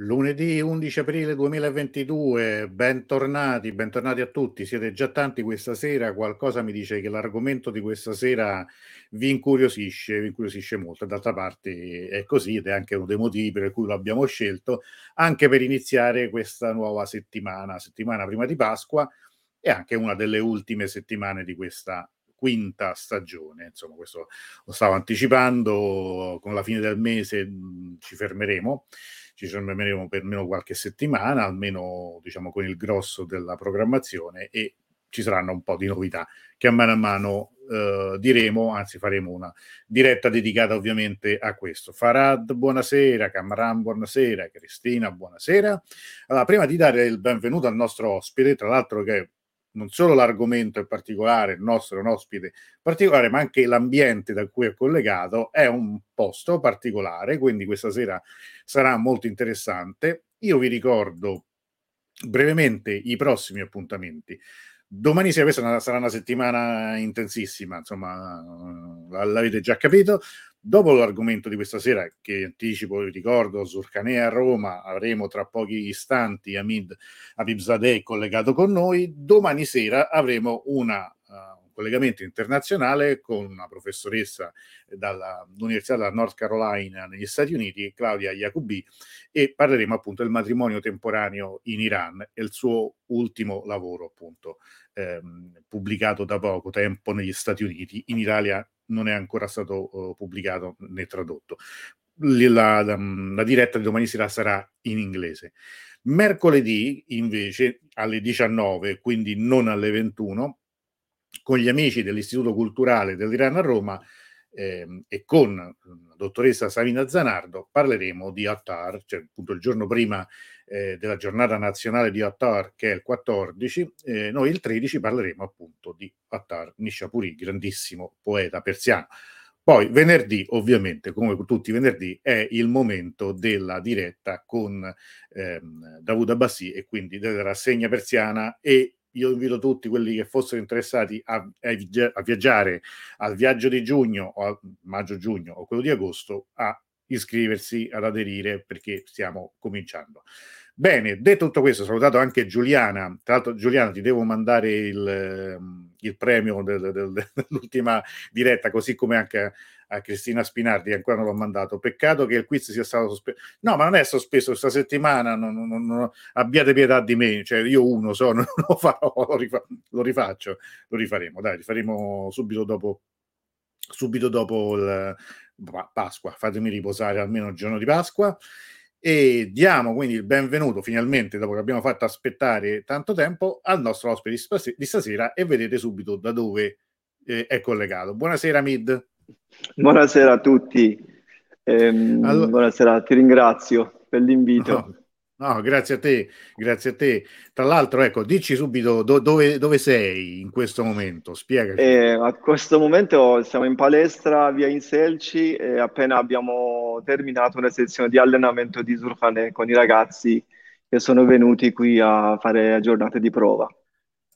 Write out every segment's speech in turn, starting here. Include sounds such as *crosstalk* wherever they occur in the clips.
Lunedì 11 aprile 2022, bentornati, bentornati a tutti. Siete già tanti questa sera. Qualcosa mi dice che l'argomento di questa sera vi incuriosisce, vi incuriosisce molto. D'altra parte è così ed è anche uno dei motivi per cui lo abbiamo scelto, anche per iniziare questa nuova settimana, settimana prima di Pasqua e anche una delle ultime settimane di questa quinta stagione. Insomma, questo lo stavo anticipando, con la fine del mese ci fermeremo ci fermeremo per almeno qualche settimana, almeno diciamo con il grosso della programmazione e ci saranno un po' di novità che a mano a mano eh, diremo, anzi faremo una diretta dedicata ovviamente a questo. Farad, buonasera, Camran, buonasera, Cristina, buonasera. Allora, prima di dare il benvenuto al nostro ospite, tra l'altro che non solo l'argomento è particolare, il nostro è un ospite particolare, ma anche l'ambiente da cui è collegato è un posto particolare, quindi questa sera sarà molto interessante. Io vi ricordo brevemente i prossimi appuntamenti. Domani sera, questa sarà una settimana intensissima, insomma, l'avete già capito. Dopo l'argomento di questa sera, che anticipo, vi ricordo, Zurcanea a Roma, avremo tra pochi istanti Amid Abibzadeh collegato con noi. Domani sera avremo una, uh, un collegamento internazionale con una professoressa dall'Università della North Carolina negli Stati Uniti, Claudia Jacobi, e parleremo appunto del matrimonio temporaneo in Iran e il suo ultimo lavoro, appunto, ehm, pubblicato da poco tempo negli Stati Uniti. In Italia non è ancora stato uh, pubblicato né tradotto. La, la, la, diretta di domani sera sarà in inglese. Mercoledì, invece, alle 19, quindi non alle 21, con gli amici dell'Istituto Culturale dell'Iran a Roma eh, e con la dottoressa Savina Zanardo parleremo di Attar, cioè appunto il giorno prima eh, della giornata nazionale di Attar, che è il 14, eh, noi il 13 parleremo appunto di Attar Nishapuri, grandissimo poeta persiano. Poi venerdì, ovviamente, come tutti i venerdì, è il momento della diretta con ehm, Davud Abbasi e quindi della rassegna persiana e io invito tutti quelli che fossero interessati a, a, viaggiare al viaggio di giugno o a maggio-giugno o quello di agosto a iscriversi, ad aderire perché stiamo cominciando. Bene, detto tutto questo, salutato anche Giuliana. Tra l'altro, Giuliana, ti devo mandare il, ehm, il premio del, del, dell'ultima diretta, così come anche a, Cristina Spinardi, ancora non l'ho mandato. Peccato che il quiz sia stato sospeso. No, ma non è sospeso questa settimana. Non, non, non, abbiate pietà di me, cioè io uno so, *laughs* non lo farò, lo, rifa, lo rifaccio, lo rifaremo. Dai, rifaremo subito dopo, subito dopo il, Pasqua. Fatemi riposare almeno il giorno di Pasqua e diamo quindi il benvenuto finalmente, dopo che abbiamo fatto aspettare tanto tempo, al nostro ospite di stasera e vedete subito da dove eh, è collegato. Buonasera Mid. Buonasera a tutti. Ehm, allora... Buonasera, ti ringrazio per l'invito. No, No, grazie a te, grazie a te. Tra l'altro, ecco, dici subito do, dove, dove, sei in questo momento, spiegaci. Eh, a questo momento siamo in palestra via Inselci e appena abbiamo terminato una sezione di allenamento di Surfane con i ragazzi che sono venuti qui a fare giornate di prova.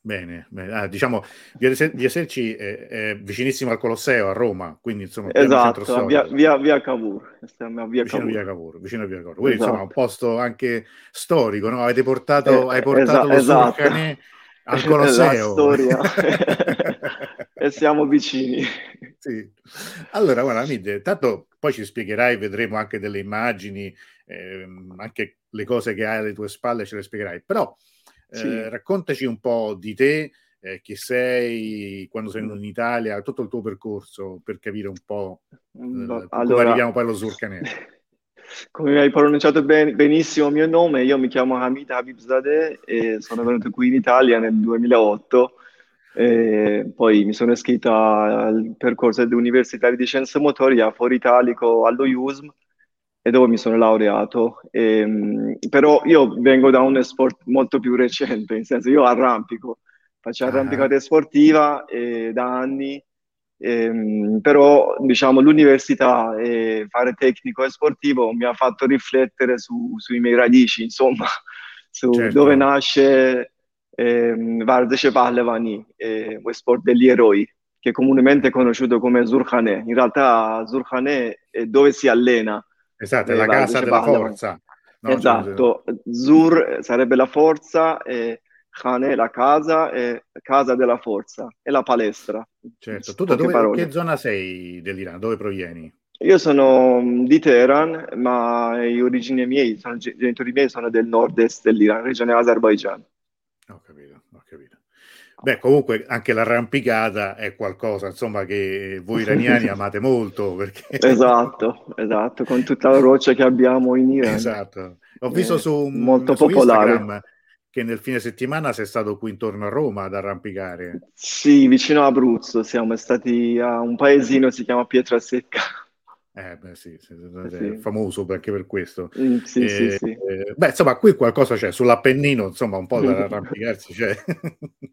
Bene, bene. Ah, diciamo via di Eserci è, è, vicinissimo al Colosseo a Roma, quindi insomma esatto, via, via, via Cavour, a via vicino, Cavour. Via Cavour, vicino a via Cavour. Quindi esatto. insomma un posto anche storico, no? Avete portato, eh, hai portato lo esatto. *laughs* al Colosseo. storia. *laughs* e siamo vicini. Sì. Allora, guarda, Mid, tanto poi ci spiegherai, vedremo anche delle immagini, eh, anche le cose che hai alle tue spalle ce le spiegherai, però sì. Eh, raccontaci un po' di te, eh, chi sei, quando sei venuto in Italia, tutto il tuo percorso per capire un po' mm, eh, allora, come arriviamo poi allo Surcanese. *laughs* Come hai pronunciato ben, benissimo il mio nome, io mi chiamo Hamid Habibzadeh e sono venuto qui in Italia nel 2008. E poi mi sono iscritto al percorso universitario di scienze motorie a Foro Italico allo USM e dopo mi sono laureato. E, ehm, però io vengo da un sport molto più recente, nel senso io arrampico, faccio ah. arrampicata sportiva eh, da anni, eh, però diciamo l'università e fare tecnico e sportivo mi ha fatto riflettere su, sui miei radici, insomma, *laughs* su certo. dove nasce eh, Vardece Pahlevani, eh, lo sport degli eroi che comunemente è conosciuto come Zurkhane. In realtà Zurkhane è dove si allena, Esatto, è la casa della forza. No? Esatto, Zur sarebbe la forza e Khane la casa e casa della forza e la palestra. Certo, tu da dove, che zona sei dell'Iran? Dove provieni? Io sono mm, di Teheran, ma i origini miei, sono, i genitori miei sono del nord-est dell'Iran, regione Azerbaijan. Ho capito, ho capito. Beh, comunque anche l'arrampicata è qualcosa, insomma, che voi iraniani *laughs* amate molto. Perché... Esatto, esatto, con tutta la roccia che abbiamo in Iran. Esatto. Ho visto su, molto su popolare. Instagram che nel fine settimana sei stato qui intorno a Roma ad arrampicare. Sì, vicino a Abruzzo, siamo stati a un paesino, si chiama Pietrasecca. Eh, beh, sì, sì, sì. famoso anche per questo. Mm, sì, sì, sì. Eh, beh, insomma, qui qualcosa c'è, sull'Appennino, insomma, un po' da *laughs* arrampicarsi c'è.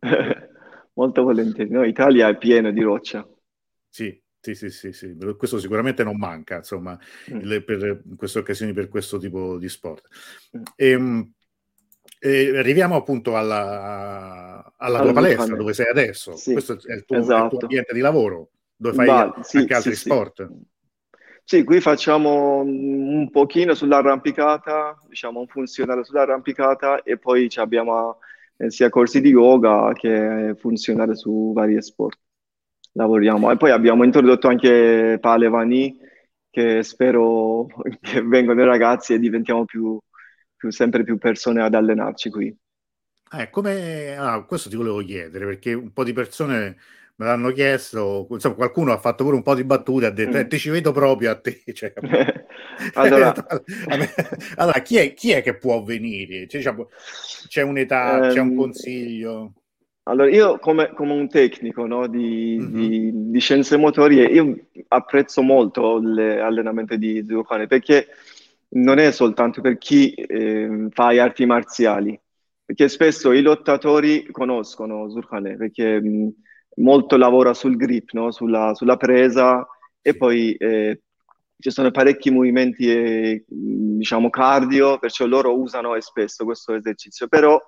*laughs* Molto volentieri. No, Italia è piena di roccia. Sì, sì, sì, sì, sì. questo sicuramente non manca, insomma, mm. le, per queste occasioni, per questo tipo di sport. Mm. E, ehm, e arriviamo appunto alla, alla tua palestra, dove sei adesso. Sì, questo è il tuo, esatto. il tuo, esatto. ambiente di lavoro, dove fai Va, anche sì, altri sì, sport. Sì, qui facciamo un pochino sull'arrampicata, diciamo un funzionale sull'arrampicata e poi abbiamo eh, sia corsi di yoga che funzionale su vari sport. Lavoriamo e poi abbiamo introdotto anche Palevani che spero *laughs* che vengano i ragazzi e diventiamo più, più, sempre più persone ad allenarci qui. Eh, come, ah, questo ti volevo chiedere perché un po' di persone me l'hanno chiesto, insomma, qualcuno ha fatto pure un po' di battute, ha detto, mm. eh, ti ci vedo proprio a te. *laughs* Cioè, *laughs* allora, *laughs* allora chi, è, chi, è, che può venire? C'è, c'è un'età, ehm, c'è un consiglio? Allora, io come, come un tecnico no, di, mm-hmm. di, di, scienze motorie, io apprezzo molto l'allenamento di Zurkane perché non è soltanto per chi eh, fa arti marziali, perché spesso i lottatori conoscono Zurkane, perché mh, molto lavora sul grip, no? sulla, sulla, presa e poi eh, ci sono parecchi movimenti eh, diciamo cardio, perciò loro usano spesso questo esercizio. Però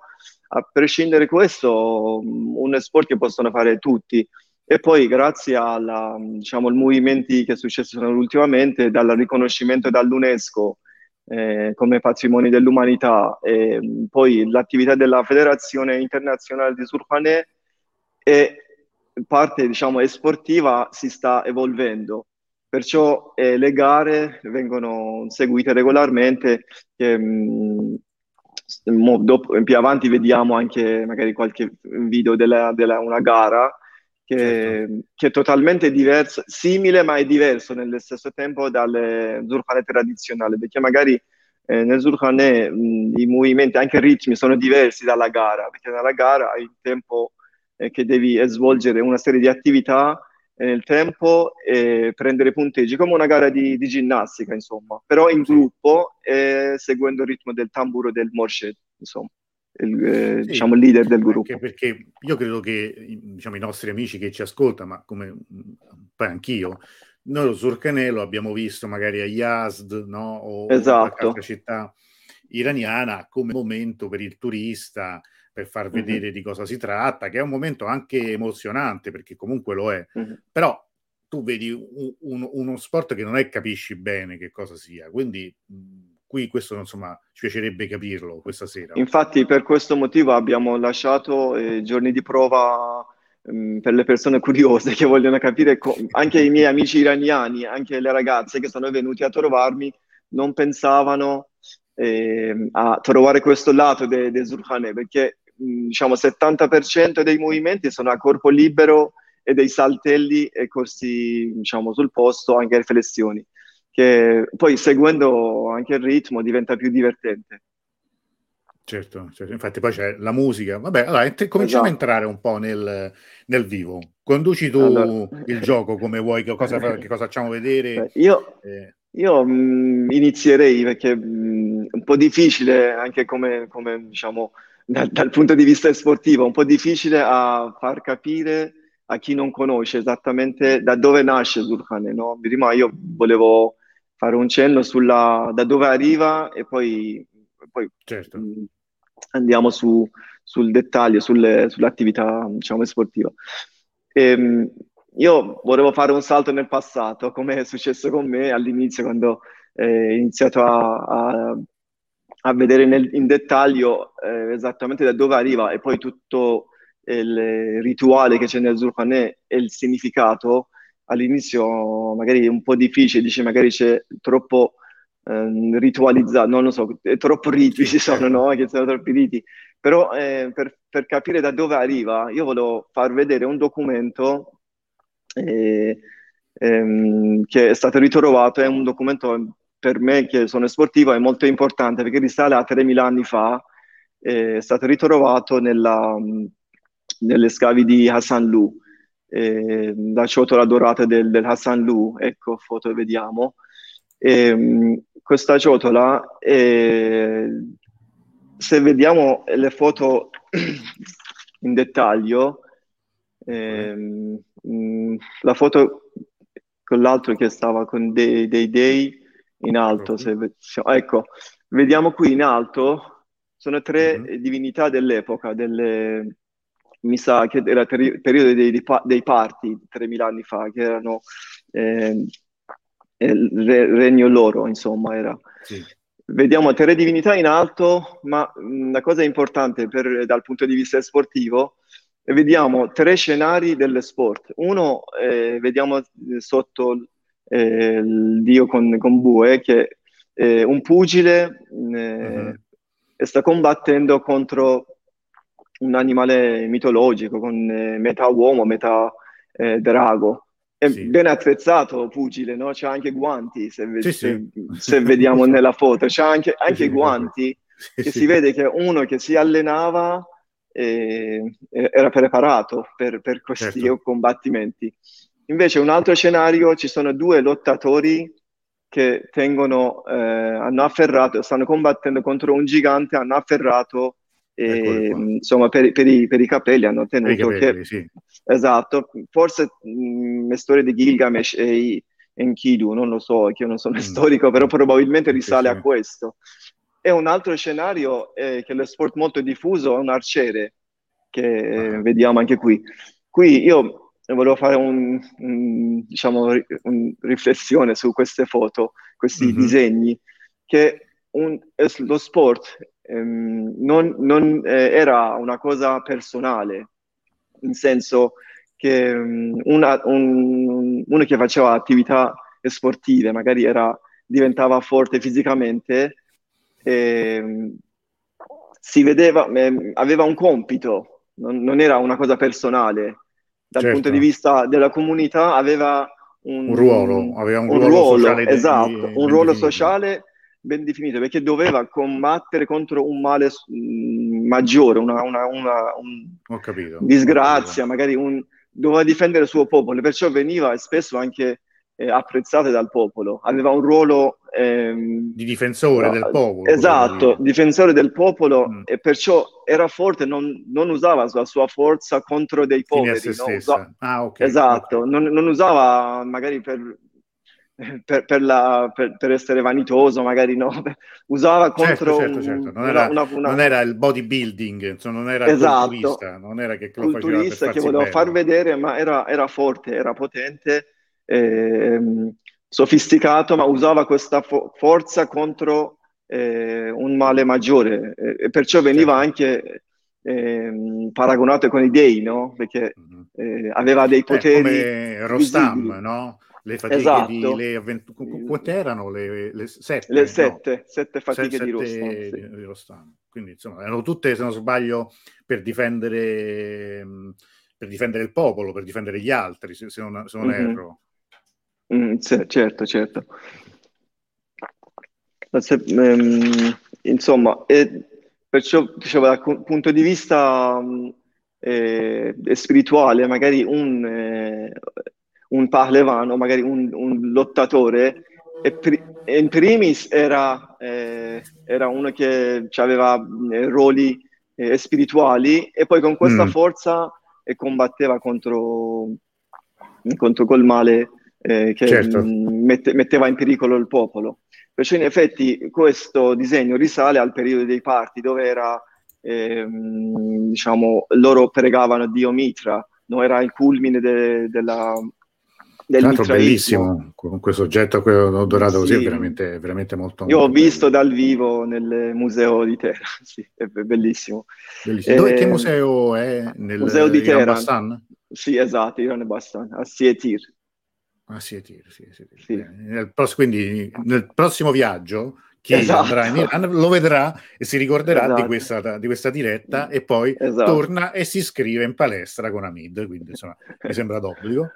a prescindere da questo, un sport che possono fare tutti. E poi grazie alla, diciamo, ai movimenti che succedono ultimamente, dal riconoscimento dall'UNESCO eh, come patrimonio dell'umanità e poi l'attività della Federazione Internazionale di Surfanè e parte diciamo esportiva si sta evolvendo perciò eh, le gare vengono seguite regolarmente che, mh, dopo, più avanti vediamo anche magari qualche video della, della una gara che, certo. che, è totalmente diverso, simile ma è diverso nello stesso tempo dalle Zurkhane tradizionali perché magari eh, nel Zurkhane i movimenti, anche i ritmi sono diversi dalla gara perché nella gara hai il tempo eh, che devi svolgere una serie di attività nel tempo e prendere punteggi, come una gara di, di ginnastica, insomma, però in gruppo e seguendo il ritmo del tamburo del morshed, insomma. Il, eh, sì, diciamo, leader del gruppo. Perché io credo che diciamo, i nostri amici che ci ascoltano, ma come poi anch'io, noi lo Surcanè lo abbiamo visto magari a Yazd no? o esatto. in città iraniana come momento per il turista per far vedere mm-hmm. di cosa si tratta, che è un momento anche emozionante perché comunque lo è, mm-hmm. però tu vedi un, un, uno sport che non è capisci bene che cosa sia, quindi qui questo insomma ci piacerebbe capirlo questa sera. Infatti per questo motivo abbiamo lasciato eh, giorni di prova mh, per le persone curiose che vogliono capire, co- anche i miei amici iraniani, anche le ragazze che sono venuti a trovarmi, non pensavano eh, a trovare questo lato del de Zurkhane perché diciamo 70% dei movimenti sono a corpo libero e dei saltelli e corsi diciamo sul posto, anche le flessioni, che poi seguendo anche il ritmo diventa più divertente. Certo, certo, infatti poi c'è la musica. Vabbè, allora ent- cominciamo esatto. a entrare un po' nel, nel vivo. Conduci tu allora. il gioco come vuoi, che cosa, che cosa facciamo vedere? Io, eh. io mh, inizierei perché mh, è un po' difficile anche come, come diciamo, dal, dal, punto di vista sportivo, un po' difficile a far capire a chi non conosce esattamente da dove nasce Zurkhane. No? Prima io volevo fare un cenno sulla, da dove arriva e poi, poi certo. mh, mm, andiamo su, sul dettaglio, sulle, sull'attività diciamo, sportiva. E, ehm, io volevo fare un salto nel passato, come è successo con me all'inizio quando ho eh, iniziato a, a a vedere nel, in dettaglio eh, esattamente da dove arriva e poi tutto il rituale che c'è nel Zulfanè e il significato, all'inizio magari è un po' difficile, dice magari c'è troppo eh, ritualizzato, non lo so, troppo riti ci sono, no? Che sono troppi riti. Però eh, per, per, capire da dove arriva, io volevo far vedere un documento eh, ehm, che è stato ritrovato, è un documento per me che sono sportivo è molto importante perché risale a 3.000 anni fa, è stato ritrovato nella, nelle scavi di Hassan Lu, eh, la ciotola dorata del, del Hassan Lu, ecco, foto vediamo. E, questa ciotola, eh, se vediamo le foto *clears throat* in dettaglio, eh, la foto con l'altro che stava con dei, dei dei in alto, se, ecco, vediamo qui in alto, sono tre uh-huh. divinità dell'epoca, delle, mi sa che era il periodo dei, dei, parti, 3000 anni fa, che erano eh, il regno loro, insomma, era. Sì. Vediamo tre divinità in alto, ma una cosa importante per, dal punto di vista sportivo, vediamo tre scenari del sport. Uno, eh, vediamo sotto eh, il dio con, con bue, che è un pugile uh-huh. sta combattendo contro un animale mitologico con eh, metà uomo, metà eh, drago. È sì. ben attrezzato pugile, no? C'ha anche guanti, se, ve- sì, se, sì. se vediamo nella foto. C'ha anche, anche guanti, che si vede che uno che si allenava eh, era preparato per, per questi certo. combattimenti. Invece un altro scenario, ci sono due lottatori che tengono, eh, hanno afferrato, stanno combattendo contro un gigante, hanno afferrato e, insomma, per, per, i, per, i, capelli hanno tenuto capelli, che, sì. esatto, forse mh, le storie di Gilgamesh e Enkidu, non lo so, che io non sono mm. storico, però probabilmente risale sì, sì. a questo. E un altro scenario è che lo sport molto diffuso è un arciere, che ah. vediamo anche qui. Qui io volevo fare un, un diciamo, una riflessione su queste foto, questi mm-hmm. disegni, che un, lo sport ehm, non, non eh, era una cosa personale, in senso che um, una, un, uno che faceva attività sportive magari era, diventava forte fisicamente, eh, si vedeva, eh, aveva un compito, non, non, era una cosa personale. Dal certo. punto di vista della comunità aveva un, un ruolo, aveva un, un ruolo, ruolo, sociale. Esatto, di, un ruolo sociale ben definito perché doveva combattere contro un male mh, maggiore, una, una, una un, capito, disgrazia, magari un, doveva difendere il suo popolo, perciò veniva spesso anche eh, apprezzato dal popolo, aveva un ruolo ehm, di difensore no, del popolo. Esatto, difensore del popolo mm. e perciò era forte, non, non, usava la sua forza contro dei poveri. No? Usa- ah, okay, esatto, okay. Non, non usava magari per per, per, la, per, essere vanitoso, magari no, *laughs* usava certo, contro certo, certo, certo. Non, era, una, una... non, era, il bodybuilding, insomma, non era esatto. il culturista, non era che lo culturista che voleva far vedere, ma era, era forte, era potente, eh, sofisticato, ma usava questa fo- forza contro eh, un male maggiore e perciò veniva anche eh, paragonato con i dei, no? Perché mm-hmm. aveva dei poteri. Eh, come Rostam, visibili. no? le fatiche esatto. di le avvent- quante erano le, le sette? Le sette, no? sette fatiche sette di, Rostam, sì. di Rostam. Quindi insomma erano tutte, se non sbaglio, per difendere, per difendere il popolo, per difendere gli altri, se, se non, se non mm-hmm. erro. Mm, certo, certo. Se, ehm, insomma, e, perciò dicevo dal punto di vista eh, spirituale, magari un, eh, un pahlevano, magari un, un lottatore, e, pri- e, in primis era, eh, era uno che aveva eh, ruoli eh, spirituali e poi con questa mm. forza combatteva contro, contro quel male eh, che certo. mette, metteva in pericolo il popolo. Perciò in effetti questo disegno risale al periodo dei parti dove era, ehm, diciamo, loro pregavano Dio Mitra, no? era il culmine de- della, del bellissimo, con questo oggetto dorato così, è veramente, veramente molto Io molto ho visto bello. dal vivo nel museo di Teheran, *laughs* sì, è bellissimo. bellissimo. Dove, che museo è? Nel museo di Teheran. Sì, esatto, Iran Bastan, a Sietir. A Sietir, sì, Sietir. Sì. Nel prossimo, quindi nel prossimo viaggio chi esatto. andrà in Iran lo vedrà e si ricorderà esatto. di, questa, di, questa, diretta e poi esatto. torna e si iscrive in palestra con Amid, quindi insomma mi sembra d'obbligo.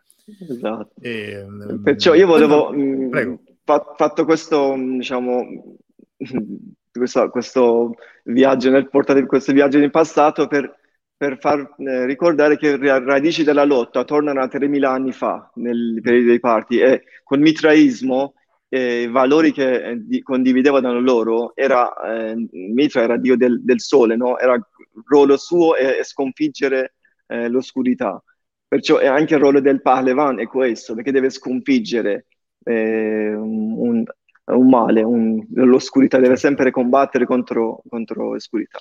Esatto. E, ehm, Perciò io volevo, mh, mm, fa, fatto questo, mm, diciamo, *laughs* questo, questo, viaggio nel portare questo viaggio in passato per, per far eh, ricordare che le radici della lotta tornano a 3.000 anni fa, nel periodo dei parti, e col mitraismo eh, i valori che eh, di, condividevano loro era eh, Mitra era dio del, del sole, no? era il ruolo suo e, e sconfiggere eh, l'oscurità. Perciò è anche il ruolo del Pahlevan è questo, perché deve sconfiggere un, un, male, un, l'oscurità, deve sempre combattere contro, contro l'oscurità.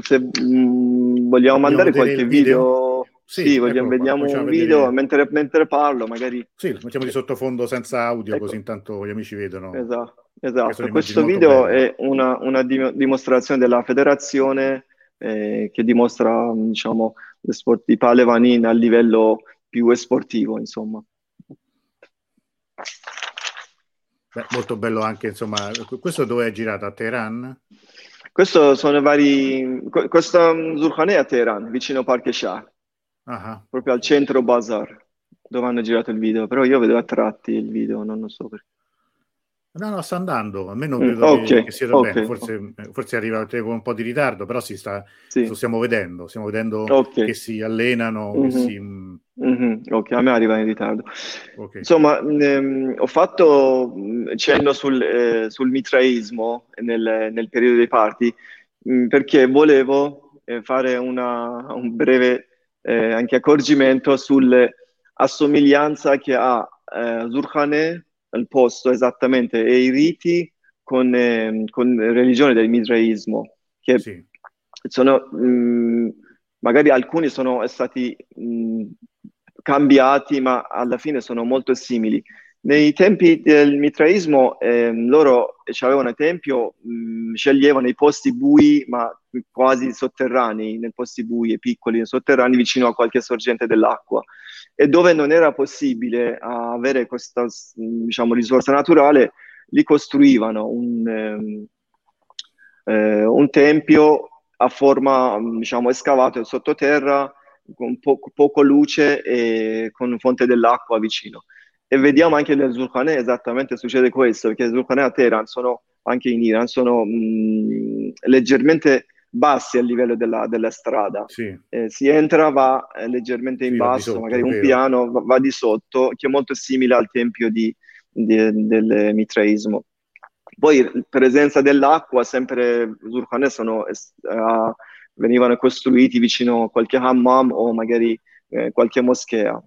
Se mh, mm, vogliamo mandare qualche video, video sì, sì vogliamo, vediamo un video mentre, mentre, parlo, magari. Sì, lo mettiamo di sottofondo senza audio, ecco. così intanto gli amici vedono. Esatto, esatto. questo video è una, una, dimostrazione della federazione eh, che dimostra, diciamo, lo sport di Palevanin a livello più esportivo, insomma. Beh, molto bello anche, insomma, questo dove è girato? A Teheran? Questo sono vari... Questo Zurkhaneh a Teheran, vicino Parque Shah. Uh-huh. Proprio al centro Bazar, dove hanno girato il video. Però io vedo a tratti il video, non lo so perché. No, no, sta andando, almeno mm, credo okay, che, sia okay, bene, forse, okay. forse arriva con un po' di ritardo, però si sta, sì. lo stiamo vedendo, stiamo vedendo che si allenano, mm-hmm. che si... Mm-hmm. Ok, a me arriva in ritardo. Insomma, ehm, ho fatto mm, cenno sul, eh, sul mitraismo nel, nel, periodo dei parti, mh, mm, perché volevo eh, fare una, un breve eh, anche accorgimento sull'assomiglianza che ha eh, Zurkhaneh al posto esattamente e i riti con, eh, con religione del mitraismo, che sì. sono mh, magari alcuni sono stati mh, cambiati, ma alla fine sono molto simili. Nei tempi del mitraismo eh, loro avevano tempio, mh, sceglievano i posti bui, ma quasi sotterranei, nei posti bui e piccoli, sotterranei, vicino a qualche sorgente dell'acqua. E dove non era possibile avere questa diciamo, risorsa naturale, li costruivano un, ehm, eh, un tempio a forma, diciamo, escavato sottoterra, con po- poco luce e con fonte dell'acqua vicino. E vediamo anche nel Zulqaneh esattamente succede questo, perché il Zulqaneh a Teheran sono, anche in Iran, sono mh, leggermente bassi a livello della, della strada. Sì. Eh, si entra, va eh, leggermente in sì, basso, sotto, magari un piano va, va, di sotto, che è molto simile al tempio di, di, del mitraismo. Poi presenza dell'acqua, sempre Zulqaneh sono, eh, venivano costruiti vicino a qualche hammam o magari eh, qualche moschea.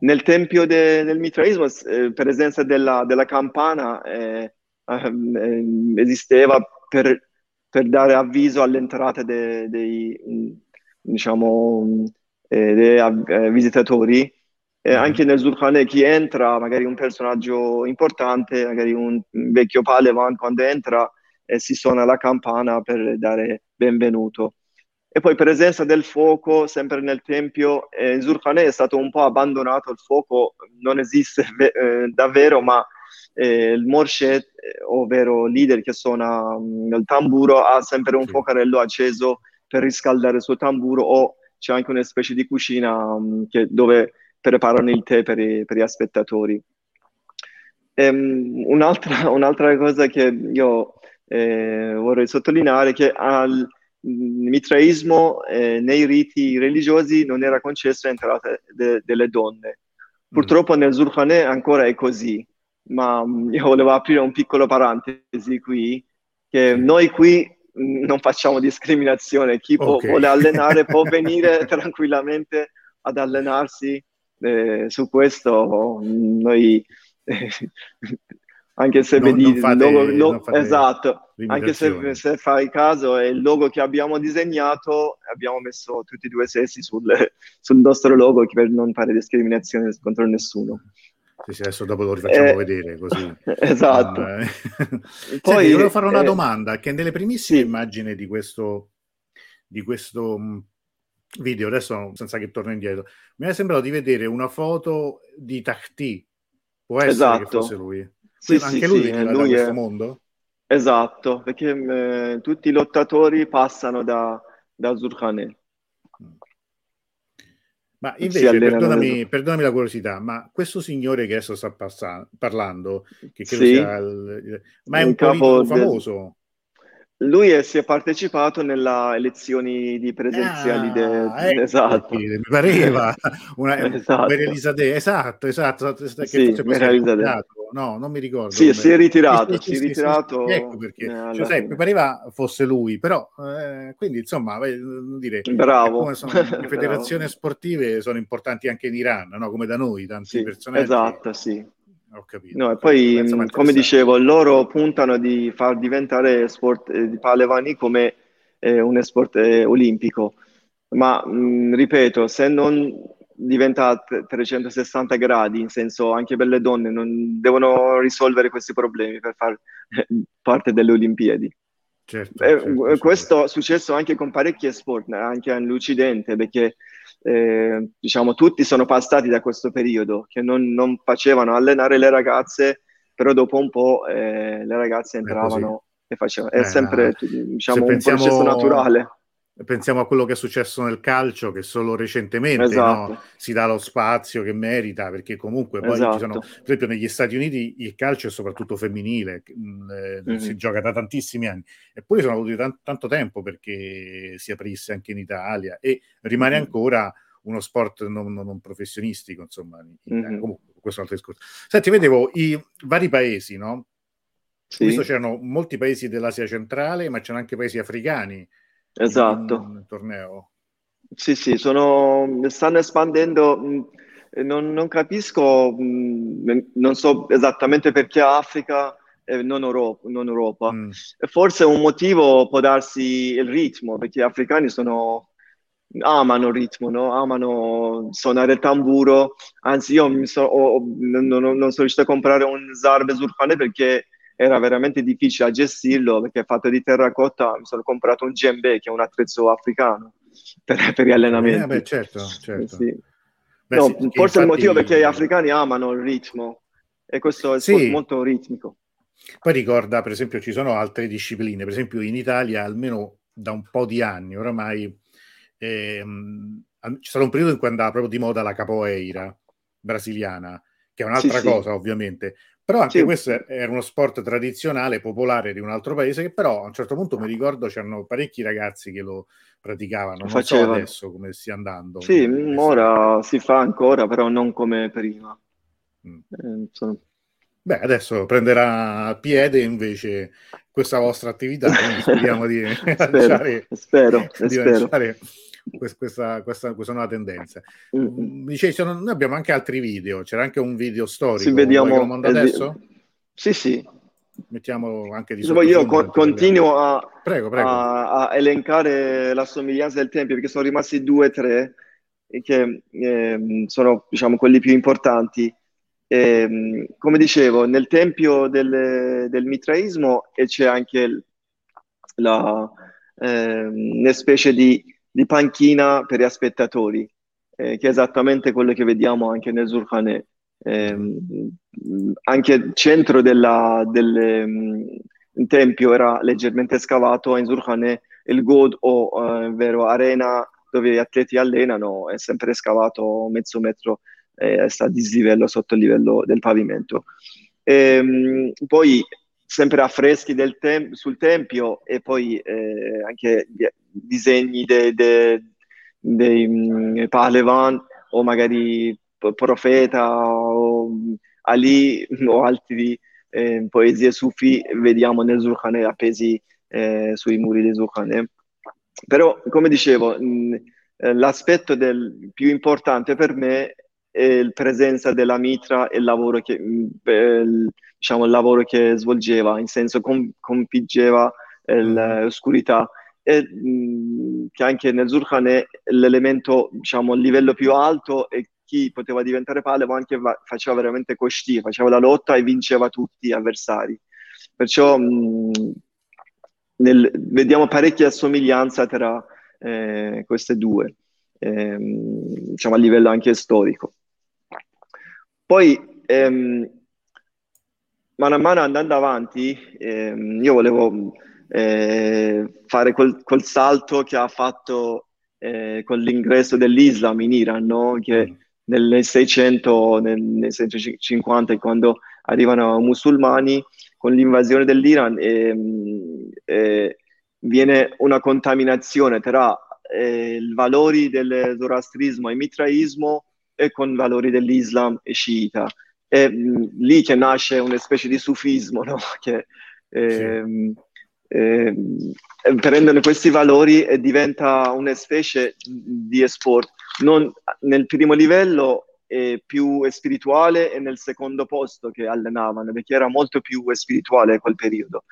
Nel tempio de, del mitraismo, eh, presenza della, della campana eh, eh, esisteva per, per, dare avviso all'entrata dei, dei mm, diciamo, eh, dei eh, visitatori. E mm-hmm. anche nel Zulkhaneh chi entra, magari un personaggio importante, magari un vecchio Palevan, quando entra eh, si suona la campana per dare benvenuto. E poi presenza del fuoco sempre nel tempio. Eh, in Zurkhaneh è stato un po' abbandonato il fuoco, non esiste *laughs* eh, davvero, ma eh, il Morshet, eh, ovvero leader che suona mh, mm, il tamburo, ha sempre un fuocarello acceso per riscaldare il suo tamburo o c'è anche una specie di cucina mh, mm, che, dove preparano il tè per, i, per gli spettatori. Um, un'altra, *laughs* un'altra, cosa che io eh, vorrei sottolineare è che al, mitraismo eh, nei riti religiosi non era concesso l'entrata de- delle donne. Purtroppo mm. nel Zulkhaneh ancora è così, ma mm, io volevo aprire un piccolo parentesi qui, che noi qui mm, non facciamo discriminazione, chi okay. può, vuole allenare può *laughs* venire tranquillamente ad allenarsi, eh, su questo noi eh, *laughs* anche se non, vedi non fate, il logo, lo, esatto, anche se, se, fai caso è il logo che abbiamo disegnato, abbiamo messo tutti e due sessi sul, *laughs* sul nostro logo per non fare discriminazione contro nessuno. Sì, sì, adesso dopo lo rifacciamo eh, vedere così. *laughs* Esatto. Ah, eh. *laughs* Poi, Senti, volevo fare una eh, domanda, che nelle primissime sì. immagini di questo, di questo mm, video, adesso senza che torno indietro, mi è sembrato di vedere una foto di Tahti. Può essere esatto. che fosse lui? Sì, anche sì, lui sì, veniva lui da questo è... mondo? Esatto, perché eh, tutti i lottatori passano da, da Zurkhaneh. Ma invece, perdonami, perdonami, la curiosità, ma questo signore che adesso sta passando, parlando, che credo sì, sia il, ma è un politico famoso? Del lui è, si è partecipato nelle elezioni di presenziali. Ah, de... ecco esatto. Mi pareva *laughs* una, esatto. Elisade. Esatto, esatto. esatto che sì, no, non mi ricordo. Sì, si è ritirato. Sì, sì, si è ritirato. ecco perché cioè, mi pareva fosse lui, però eh, quindi insomma, dire, Bravo. Sono, le *laughs* federazioni Bravo. sportive sono importanti anche in Iran, no? come da noi, tanti sì, personaggi. Esatto, sì ho capito. No, e poi, come dicevo, loro puntano di far diventare sport eh, di Palevani come eh, un sport eh, olimpico. Ma mh, ripeto, se non diventa 360 gradi, in senso anche per le donne, non devono risolvere questi problemi per far eh, *laughs* parte delle Olimpiadi. Certo, certo, certo. Questo è successo anche con parecchi sport, anche all'Occidente, perché eh, diciamo, tutti sono passati da questo periodo, che non, non, facevano allenare le ragazze, però dopo un po' eh, le ragazze entravano e facevano. È eh, sempre diciamo, un pensiamo... processo naturale pensiamo a quello che è successo nel calcio che solo recentemente esatto. no? si dà lo spazio che merita perché comunque poi esatto. ci sono per esempio negli Stati Uniti il calcio è soprattutto femminile eh, mm-hmm. si gioca da tantissimi anni eppure sono avuti tanto, tanto tempo perché si aprisse anche in Italia e rimane mm-hmm. ancora uno sport non, non professionistico insomma mm-hmm. comunque questo è un altro discorso senti vedevo i vari paesi no? Sì. Visto c'erano molti paesi dell'Asia centrale ma c'erano anche paesi africani Esatto. torneo. Sì, sì, sono, stanno espandendo. Non, non capisco, non so esattamente perché Africa e non Europa. Non Europa. Mm. Forse un motivo può darsi il ritmo, perché gli africani sono, amano il ritmo, no? amano suonare il tamburo. Anzi, io so, ho, non, non, sono riuscito a comprare un Zarbe Zurfane perché era veramente difficile a gestirlo perché è fatto di terracotta. Mi sono comprato un djembe che è un attrezzo africano per, *laughs* per gli allenamenti. Eh, beh, certo, certo. Sì. Beh, no, sì, forse infatti... il motivo perché gli africani amano il ritmo e questo è sì. molto ritmico. Poi ricorda, per esempio, ci sono altre discipline, per esempio in Italia almeno da un po' di anni oramai ehm, c'è stato un periodo in cui andava proprio di moda la capoeira brasiliana, che è un'altra sì, cosa ovviamente, però anche sì. questo era uno sport tradizionale, popolare di un altro paese, che però a un certo punto mi ricordo c'erano parecchi ragazzi che lo praticavano. Non Facevano. so adesso come stia andando. Sì, ora si fa ancora, però non come prima. Mm. Eh, sono... Beh, adesso prenderà piede invece questa vostra attività, quindi speriamo di *laughs* spero, *laughs* lasciare, spero, di spero. lasciare questa, questa, questa nuova tendenza. Mm. Dicevi, noi abbiamo anche altri video, c'era anche un video storico. Sì, vediamo adesso? Sì, sì. Mettiamo anche di sotto. Io co- continuo a, prego, prego. a, a, elencare la somiglianza del tempio perché sono rimasti due o tre che eh, sono diciamo quelli più importanti. E, ehm, come dicevo, nel tempio del, del mitraismo c'è anche la, eh, una specie di di panchina per gli spettatori, eh, che è esattamente quello che vediamo anche nel Zurkhaneh. Eh, anche centro del um, tempio era leggermente scavato, in Zurkhaneh il God o vero arena dove gli atleti allenano è sempre scavato mezzo metro eh, sta a dislivello sotto il livello del pavimento. E, um, poi sempre affreschi tem- sul tempio e poi eh, anche disegni dei de, de, mm, Pahlevan o magari Profeta o Ali *laughs* o altri eh, poesie sufi vediamo nel Zulkhaneh appesi eh, sui muri di Zulkhaneh. Però, come dicevo, mh, mm, eh, l'aspetto del, più importante per me la presenza della mitra e il lavoro che, il, diciamo, il lavoro che svolgeva, in senso com, compingeva l'oscurità. E mh, che anche nel Zurkhan l'elemento, diciamo, il livello più alto e chi poteva diventare Palevo anche va, faceva veramente costi, faceva la lotta e vinceva tutti gli avversari. Perciò mh, nel, vediamo parecchia somiglianza tra eh, queste due, ehm, diciamo a livello anche storico. Poi, ehm, mano a mano andando avanti, ehm, io volevo eh, fare quel, quel, salto che ha fatto eh, con l'ingresso dell'Islam in Iran, no? che mm. nel 600, nel, nel 650, quando arrivano musulmani, con l'invasione dell'Iran ehm, eh, viene una contaminazione tra eh, i valori del zoroastrismo e mitraismo e con valori dell'Islam e sciita. È mh, lì che nasce una specie di sufismo, *laughs* no? che sì. ehm, prendono questi valori e diventa una specie di esport. Non, nel primo livello è più spirituale e nel secondo posto che allenavano, perché era molto più spirituale quel periodo.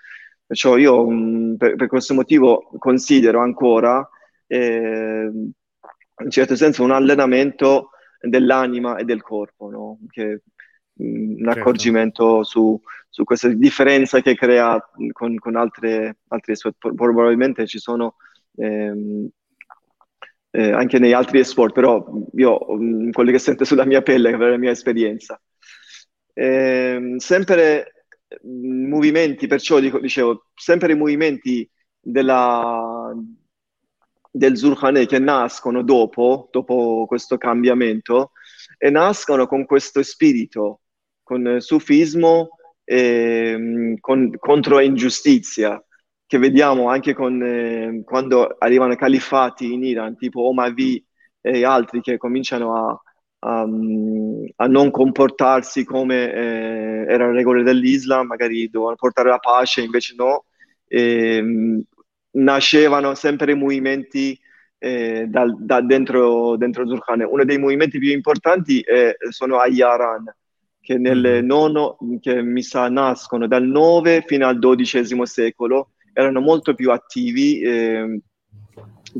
Perciò io mh, per, per, questo motivo considero ancora, eh, in certo senso, un allenamento dell'anima e del corpo, no? che, mh, un certo. accorgimento su, su, questa differenza che crea con, con altre, altre probabilmente ci sono ehm, eh, anche negli altri sport, però io mh, quello che sento sulla mia pelle per la mia esperienza. Eh, sempre mh, movimenti, perciò dico, dicevo, sempre i movimenti della, del Zulkhaneh che nascono dopo, dopo questo cambiamento, e nascono con questo spirito, con sufismo e con, contro ingiustizia che vediamo anche con, eh, quando arrivano califati in Iran, tipo Omavi e altri che cominciano a, a, a non comportarsi come eh, erano le regole dell'Islam, magari dovevano portare la pace, invece no. E, mh, nascevano sempre movimenti eh, da, da, dentro, dentro Zurkhan. Uno dei movimenti più importanti eh, sono Ayaran, che nel mm. nono, che mi sa nascono dal 9 fino al XII secolo erano molto più attivi eh,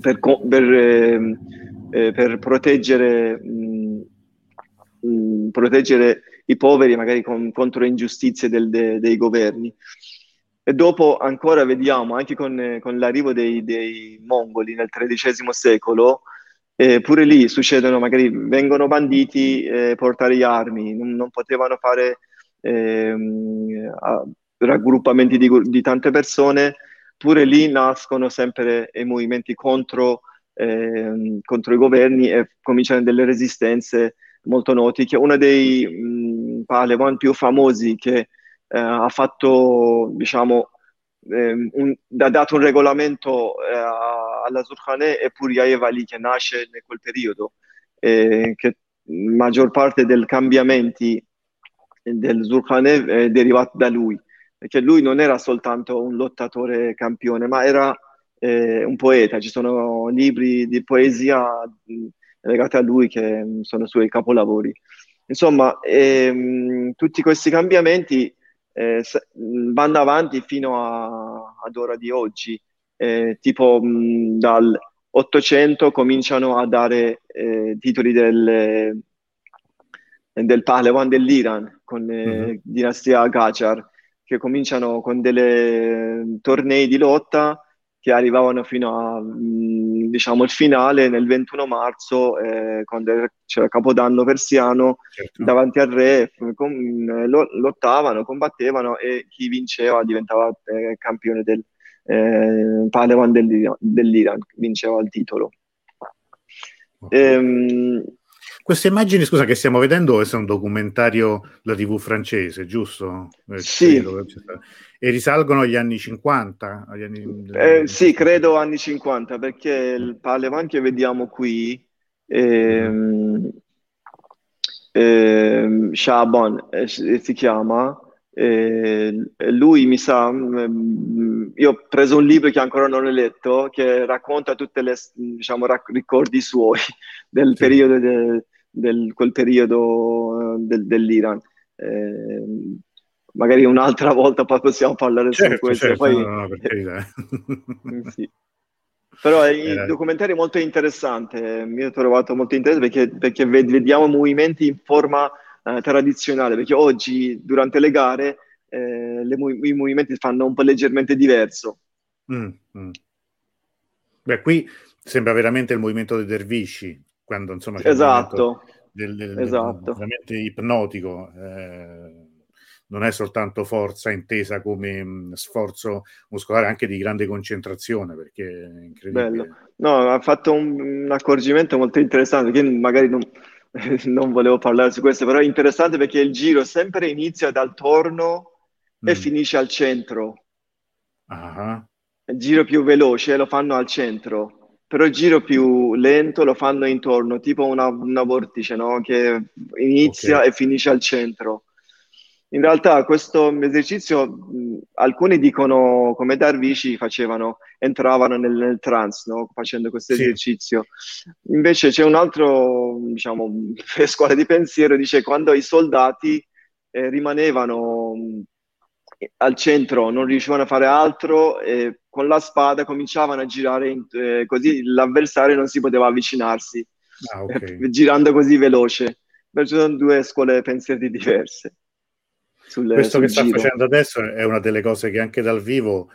per, per, eh, per, proteggere, mh, mh, proteggere, i poveri magari con, contro ingiustizie del, de, dei governi. E dopo ancora vediamo, anche con, con l'arrivo dei, dei, mongoli nel XIII secolo, eh, pure lì succedono, magari vengono banditi eh, portare armi, non, non potevano fare eh, raggruppamenti di, di, tante persone, pure lì nascono sempre i movimenti contro, eh, contro i governi e cominciano delle resistenze molto noti, che uno dei mh, Palevan più famosi che eh, ha fatto, diciamo, eh, un, ha dato un regolamento eh, alla Zurkhaneh è Puriaev Ali che nasce in quel periodo, che la maggior parte dei cambiamenti del Zurkhaneh è derivato da lui perché lui non era soltanto un lottatore campione, ma era eh, un poeta. Ci sono libri di poesia legati a lui che sono suoi capolavori. Insomma, ehm, tutti questi cambiamenti eh, vanno avanti fino a, ad ora di oggi. Eh, tipo mh, dal 800 cominciano a dare eh, titoli del, del Pahlevan dell'Iran con mm-hmm. dinastia Qajar che cominciano con dei tornei di lotta che arrivavano fino a mm, diciamo il finale nel 21 marzo eh, quando c'era Capodanno persiano certo. davanti al re com, eh, lottavano, combattevano e chi vinceva diventava eh, campione del eh, Padawan dell'Iran, dell'Iran, vinceva il titolo. Okay. Ehm, queste immagini, scusa, che stiamo vedendo sono un documentario della TV francese, giusto? Eh, sì. E risalgono agli anni 50? Agli anni... Eh, sì, credo anni 50, perché il Palevan che vediamo qui, ehm, ehm, Shaban eh, si chiama, eh, lui mi sa, mm, io ho preso un libro che ancora non ho letto, che racconta tutti i diciamo, ricordi suoi *laughs* del sì. periodo de, del quel periodo del, dell'Iran. Eh, magari un'altra *laughs* volta poi possiamo parlare certo, su questo. Certo, poi... no, no, carità. sì. Però il eh. documentario è molto interessante, mi ho trovato molto interessante perché, perché vediamo movimenti in forma eh, tradizionale, perché oggi durante le gare eh, le, i movimenti fanno un po' leggermente diverso. Mm, mm. Beh, qui sembra veramente il movimento dei dervisci, quando insomma c'è esatto. del, del, esatto. Veramente ipnotico. Eh, non è soltanto forza intesa come mh, sforzo muscolare, anche di grande concentrazione, perché è incredibile. Bello. No, ha fatto un, un accorgimento molto interessante, che magari non, *laughs* non, volevo parlare su questo, però è interessante perché il giro sempre inizia dal torno mm. e finisce al centro. Uh-huh. Il giro più veloce lo fanno al centro, però il giro più lento lo fanno intorno, tipo una, una vortice, no? Che inizia okay. e finisce al centro. In realtà questo esercizio, mh, alcuni dicono come Darvici facevano, entravano nel, nel trance, no? facendo questo sì. esercizio. Invece c'è un altro, diciamo, *laughs* scuola di pensiero, dice quando i soldati eh, rimanevano al centro, non riuscivano a fare altro, e con la spada cominciavano a girare, in, eh, così l'avversario non si poteva avvicinarsi, ah, okay. eh, *laughs* girando così veloce. Perciò sono due scuole pensieri diverse sul, Questo sul che giro. sta facendo adesso è una delle cose che anche dal vivo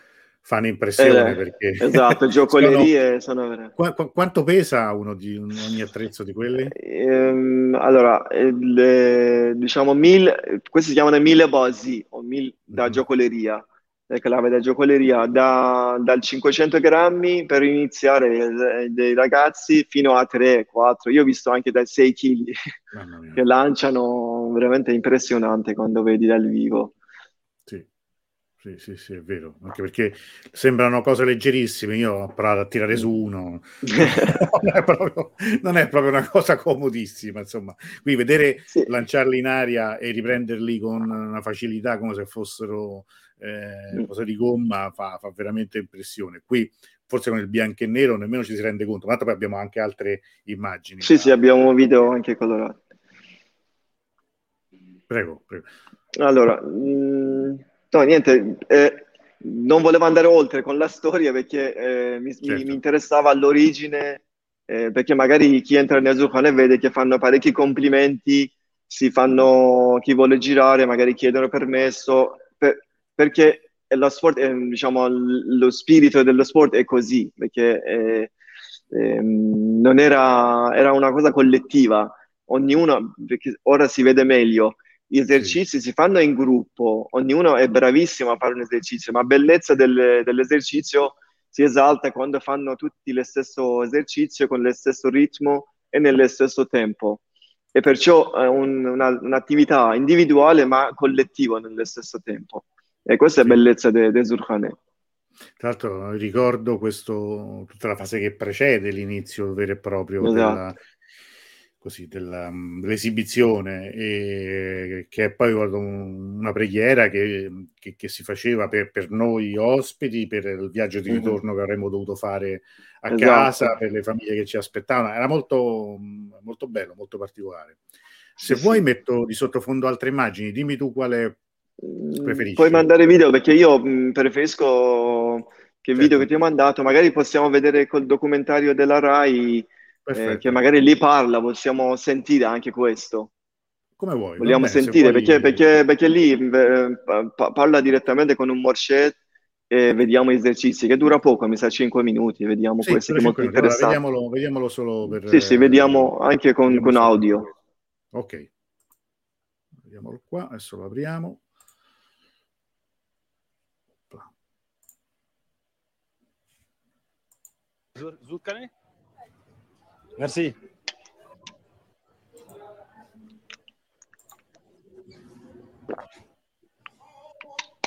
fanno impressione. Eh, perché esatto, *laughs* giocolerie sono... sono... Qu- qu- quanto pesa uno di ogni attrezzo di quelli? Ehm, allora, eh, le, diciamo mille, questi si chiamano mille bosi o mille da mm. giocoleria le clave da giocoleria da, dal 500 grammi per iniziare eh, dei ragazzi fino a 3, 4, io ho visto anche dai 6 kg *laughs* che lanciano veramente impressionante quando vedi dal vivo. Sì. Sì, sì, è vero, anche perché sembrano cose leggerissime, io ho provato a tirare su uno, *laughs* non, è proprio, non è proprio una cosa comodissima, insomma, qui vedere sì. lanciarli in aria e riprenderli con una facilità come se fossero eh, mm. cose di gomma fa, fa, veramente impressione. Qui forse con il bianco e nero nemmeno ci si rende conto, ma poi abbiamo anche altre immagini. Sì, da... sì, abbiamo video anche colorati. Prego, prego. Allora, mh, mm, no, niente, eh, non volevo andare oltre con la storia perché eh, mi, certo. mi, interessava all'origine, eh, perché magari chi entra nel Zucchone vede che fanno parecchi complimenti, si fanno, chi vuole girare, magari chiedono permesso, per, perché lo sport, è, diciamo, lo spirito dello sport è così, perché è, è, non era, era una cosa collettiva, ognuno, perché ora si vede meglio, gli esercizi si fanno in gruppo, ognuno è bravissimo a fare un esercizio, ma la bellezza del, dell'esercizio si esalta quando fanno tutti lo stesso esercizio con lo stesso ritmo e nello stesso tempo. E perciò è un, una, un'attività individuale ma collettiva nello stesso tempo. E questa è la bellezza di de, de Zurkhaneh. Tra l'altro ricordo questo, tutta la fase che precede l'inizio vero e proprio esatto. della, così, della, dell'esibizione, e, che è poi una preghiera che, che, che si faceva per, per, noi ospiti, per il viaggio di ritorno che avremmo dovuto fare a esatto. casa, per le famiglie che ci aspettavano. Era molto, molto bello, molto particolare. Se sì, vuoi sì. metto di sottofondo altre immagini, dimmi tu quale Preferisci? Puoi mandare video perché io preferisco che il video certo. che ti ho mandato, magari possiamo vedere col documentario della RAI eh, che magari lì parla, possiamo sentire anche questo. Come vuoi. Vogliamo bene, sentire vuoi... perché, perché, perché, lì eh, parla direttamente con un Morchet e vediamo gli esercizi che dura poco, mi sa 5 minuti, vediamo sì, questo che è molto interessante. Allora, vediamolo, vediamolo, solo per... Sì, sì, vediamo anche con, con audio. Ok. Vediamolo qua, adesso lo apriamo. Zuccane? Merci.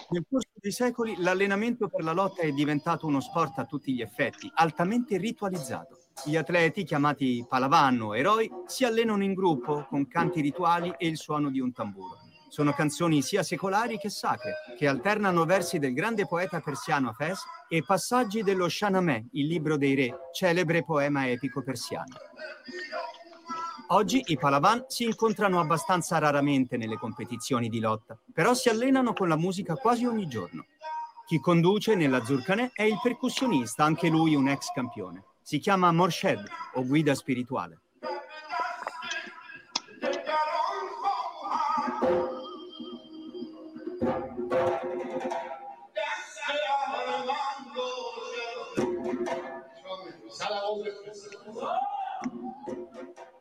Nel corso dei secoli l'allenamento per la lotta è diventato uno sport a tutti gli effetti, altamente ritualizzato. Gli atleti, chiamati palavanno eroi, si allenano in gruppo con canti rituali e il suono di un tamburo. Sono canzoni sia secolari che sacre, che alternano versi del grande poeta persiano Hafez e passaggi dello Shahnameh, il libro dei re, celebre poema epico persiano. Oggi i Palavan si incontrano abbastanza raramente nelle competizioni di lotta, però si allenano con la musica quasi ogni giorno. Chi conduce nella Zurkane è il percussionista, anche lui un ex campione. Si chiama Morshed o guida spirituale.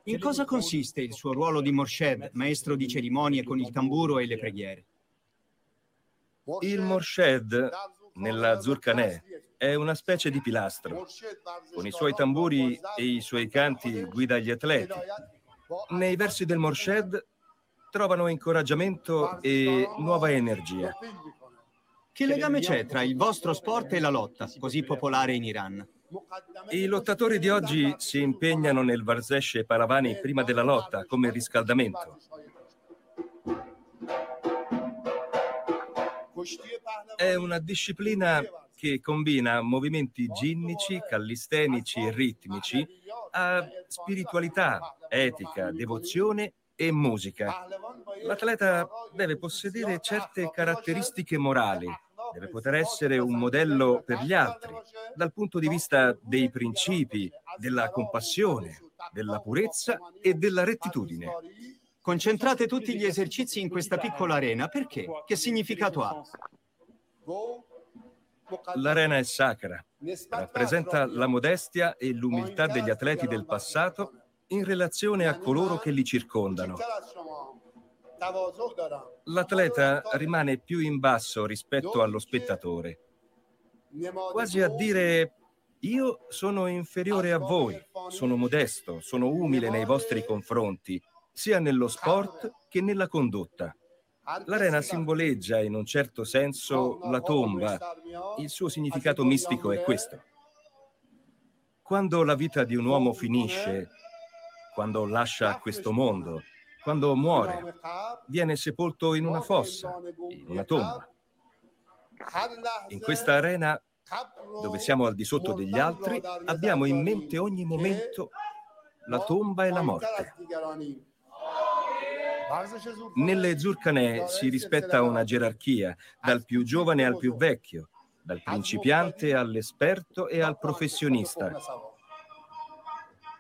In cosa consiste il suo ruolo di Morshed, maestro di cerimonie con il tamburo e le preghiere? Il Morshed nella Zurkaneh è una specie di pilastro. Con i suoi tamburi e i suoi canti guida gli atleti. Nei versi del Morshed trovano incoraggiamento e nuova energia. Che legame c'è tra il vostro sport e la lotta, così popolare in Iran? I lottatori di oggi si impegnano nel Varzesh e Paravani prima della lotta, come riscaldamento. È una disciplina che combina movimenti ginnici, callistenici e ritmici a spiritualità, etica, devozione e musica. L'atleta deve possedere certe caratteristiche morali, deve poter essere un modello per gli altri, dal punto di vista dei principi, della compassione, della purezza e della rettitudine. Concentrate tutti gli esercizi in questa piccola arena, perché? Che significato ha? L'arena è sacra, rappresenta la modestia e l'umiltà degli atleti del passato in relazione a coloro che li circondano. L'atleta rimane più in basso rispetto allo spettatore, quasi a dire io sono inferiore a voi, sono modesto, sono umile nei vostri confronti, sia nello sport che nella condotta. L'arena simboleggia in un certo senso la tomba. Il suo significato mistico è questo. Quando la vita di un uomo finisce, quando lascia questo mondo, quando muore, viene sepolto in una fossa, in una tomba. In questa arena, dove siamo al di sotto degli altri, abbiamo in mente ogni momento la tomba e la morte. Nelle Zurkane si rispetta una gerarchia, dal più giovane al più vecchio, dal principiante all'esperto e al professionista.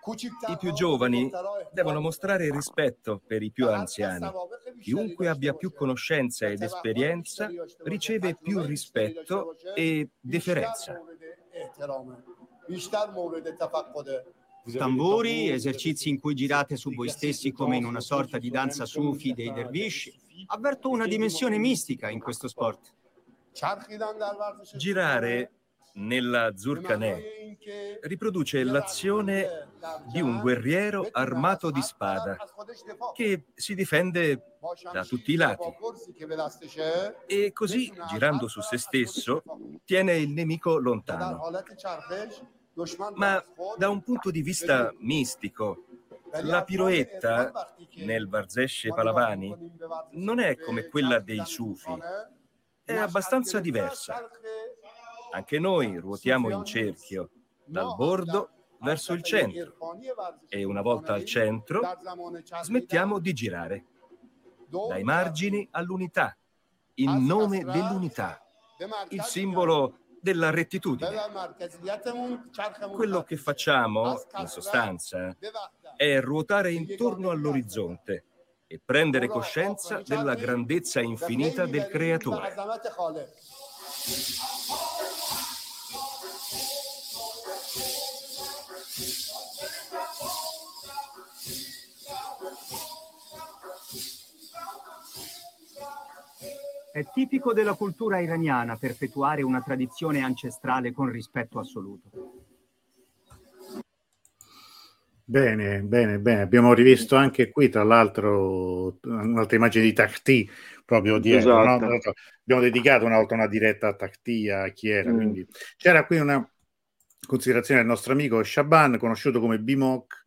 I più giovani devono mostrare rispetto per i più anziani. Chiunque abbia più conoscenza ed esperienza riceve più rispetto e deferenza. Tamburi, esercizi in cui girate su voi stessi come in una sorta di danza sufi dei dervish. Avverto una dimensione mistica in questo sport. Girare nella Zurkaneh riproduce l'azione di un guerriero armato di spada che si difende da tutti i lati. e così, girando su se stesso, tiene il nemico lontano. Ma da un punto di vista mistico, la piroetta nel Varzesh Palavani non è come quella dei Sufi, è abbastanza diversa. Anche noi ruotiamo in cerchio, dal bordo verso il centro. e una volta al centro smettiamo di girare, dai margini all'unità, in nome dell'unità, il simbolo della rettitudine. Quello che facciamo, in sostanza, è ruotare intorno all'orizzonte e prendere coscienza della grandezza infinita del Creatore. È tipico della cultura iraniana perpetuare una tradizione ancestrale con rispetto assoluto. Bene, bene, bene. Abbiamo rivisto anche qui, tra l'altro, un'altra immagine di Takti proprio dietro. Esatto. No? Abbiamo dedicato una volta una diretta a Takti, a chi era. Mm. Quindi c'era qui una considerazione del nostro amico Shaban, conosciuto come Bimok,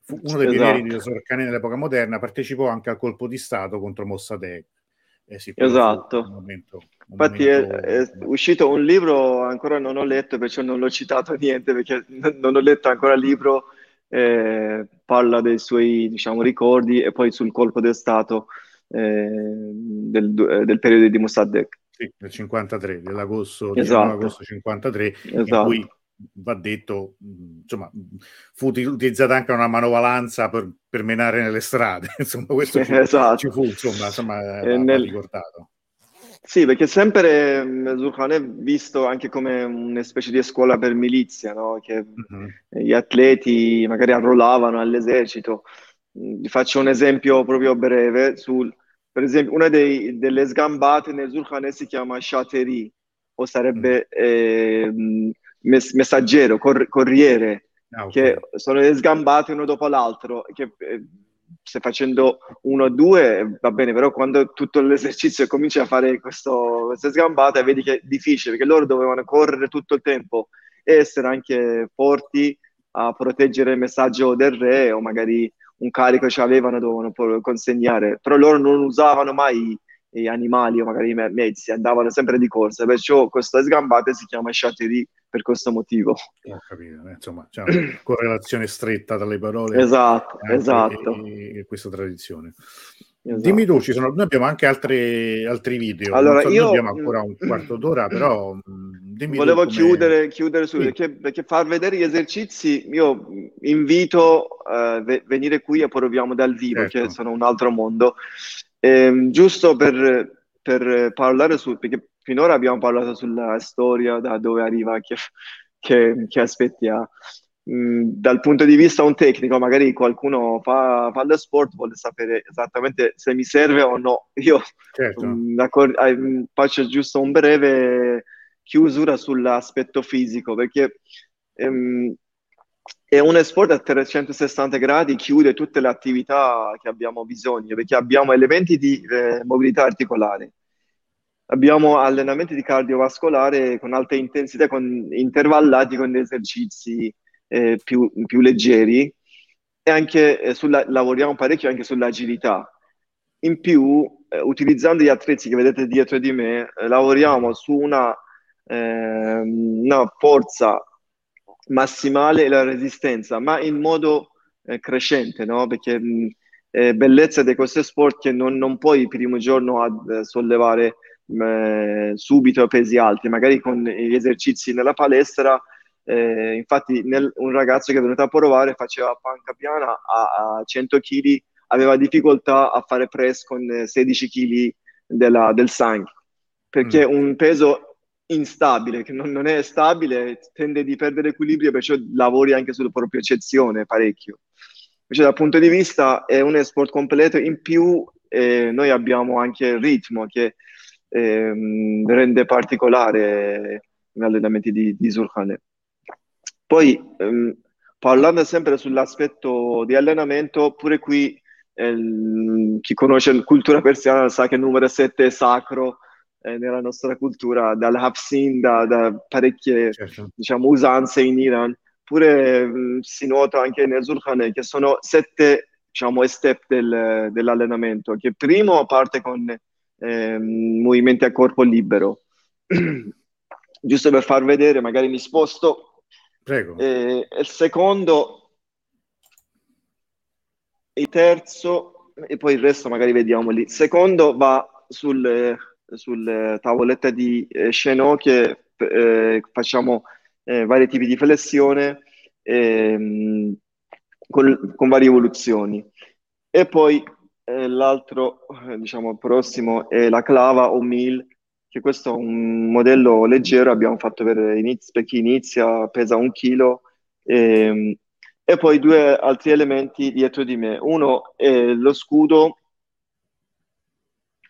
fu uno dei esatto. pionieri di Sorcane nell'epoca moderna, partecipò anche al colpo di Stato contro Mossadegh eh esatto. Un momento, un Infatti momento... è, è, uscito un libro, ancora non ho letto, perciò non l'ho citato niente, perché non ho letto ancora il libro eh, parla dei suoi diciamo, ricordi e poi sul colpo del Stato eh, del, eh, del, periodo di Mossadegh. Sì, del 53, dell'agosto, esatto. agosto 53, esatto. in cui va detto, insomma, fu utilizzata anche una manovalanza per, per menare nelle strade, *laughs* insomma, questo ci, esatto. ci fu, insomma, insomma va, nel... ricordato. Sì, perché sempre Zulkhan è visto anche come una specie di scuola per milizia, no? che mm-hmm. gli atleti magari arruolavano all'esercito. Vi faccio un esempio proprio breve. Sul, per esempio, una dei, delle sgambate nel Zulkhan si chiama Shateri, o sarebbe mm. eh, messaggero, cor- corriere, ah, okay. che sono le sgambate uno dopo l'altro, che eh, stai facendo uno o due va bene, però quando tutto l'esercizio cominci a fare questo, queste sgambate vedi che è difficile, perché loro dovevano correre tutto il tempo e essere anche forti a proteggere il messaggio del re o magari un carico ce l'avevano, dovevano consegnare, però loro non usavano mai gli animali o magari i mezzi, andavano sempre di corsa, perciò questa sgambata si chiama Chaterie per questo motivo. Ho capito, eh, insomma c'è una *clears throat* correlazione stretta tra le parole esatto, esatto. E, e, questa tradizione. Esatto. Dimmi tu, ci sono, noi abbiamo anche altri, altri video, allora, so, io abbiamo ancora un *clears throat* quarto d'ora, però dimmi volevo chiudere, chiudere su, sì. perché, perché, far vedere gli esercizi, io invito a uh, venire qui e poi proviamo dal vivo, certo. che sono un altro mondo. Eh, giusto per, per parlare su, perché finora abbiamo parlato sulla storia, da dove arriva, che, che, che aspetti ha. Mm, dal punto di vista un tecnico, magari qualcuno fa, fa lo sport, vuole sapere esattamente se mi serve o no. Io certo. um, faccio giusto un breve chiusura sull'aspetto fisico, perché um, è un sport a 360 gradi, chiude tutte le attività che abbiamo bisogno, perché abbiamo elementi di eh, mobilità articolare abbiamo allenamenti di cardiovascolare con alta intensità, con, intervallati con esercizi eh, più, più, leggeri e anche eh, sulla, lavoriamo parecchio anche sull'agilità. In più, eh, utilizzando gli attrezzi che vedete dietro di me, eh, lavoriamo su una, ehm, una, forza massimale e la resistenza, ma in modo eh, crescente, no? Perché mh, eh, bellezza di questo sport che non, non puoi il primo giorno a sollevare eh, subito a pesi alti, magari con gli esercizi nella palestra. Eh, infatti, nel, un ragazzo che è venuto a provare faceva panca piana a, a 100 kg, aveva difficoltà a fare press con 16 kg della, del sangue perché mm. un peso instabile, che non, non, è stabile, tende a perdere equilibrio, perciò lavori anche sulla propria eccezione parecchio. Invece dal punto di vista è un sport completo, in più eh, noi abbiamo anche il ritmo che ehm, rende particolare gli allenamenti di, di Surkhane. Poi, ehm, parlando sempre sull'aspetto di allenamento, pure qui ehm, chi conosce la cultura persiana sa che il numero 7 è sacro eh, nella nostra cultura, dal Hafsin, da, da parecchie certo. diciamo, usanze in Iran. Pure mh, mm, si nota anche nel Zulkhane che sono sette diciamo, step del, dell'allenamento, che primo parte con ehm, movimenti a corpo libero. *clears throat* Giusto per far vedere, magari mi sposto. Prego. Eh, il secondo, il terzo, e poi il resto magari vediamo lì. Il secondo va sul, sul tavoletta di eh, Chenot che eh, facciamo eh, vari tipi di flessione ehm, con, con varie evoluzioni. E poi l'altro, diciamo, prossimo è la clava o mil, che questo è un modello leggero, abbiamo fatto per, iniz- per chi inizia, pesa un chilo, e, ehm, e poi due altri elementi dietro di me. Uno è lo scudo,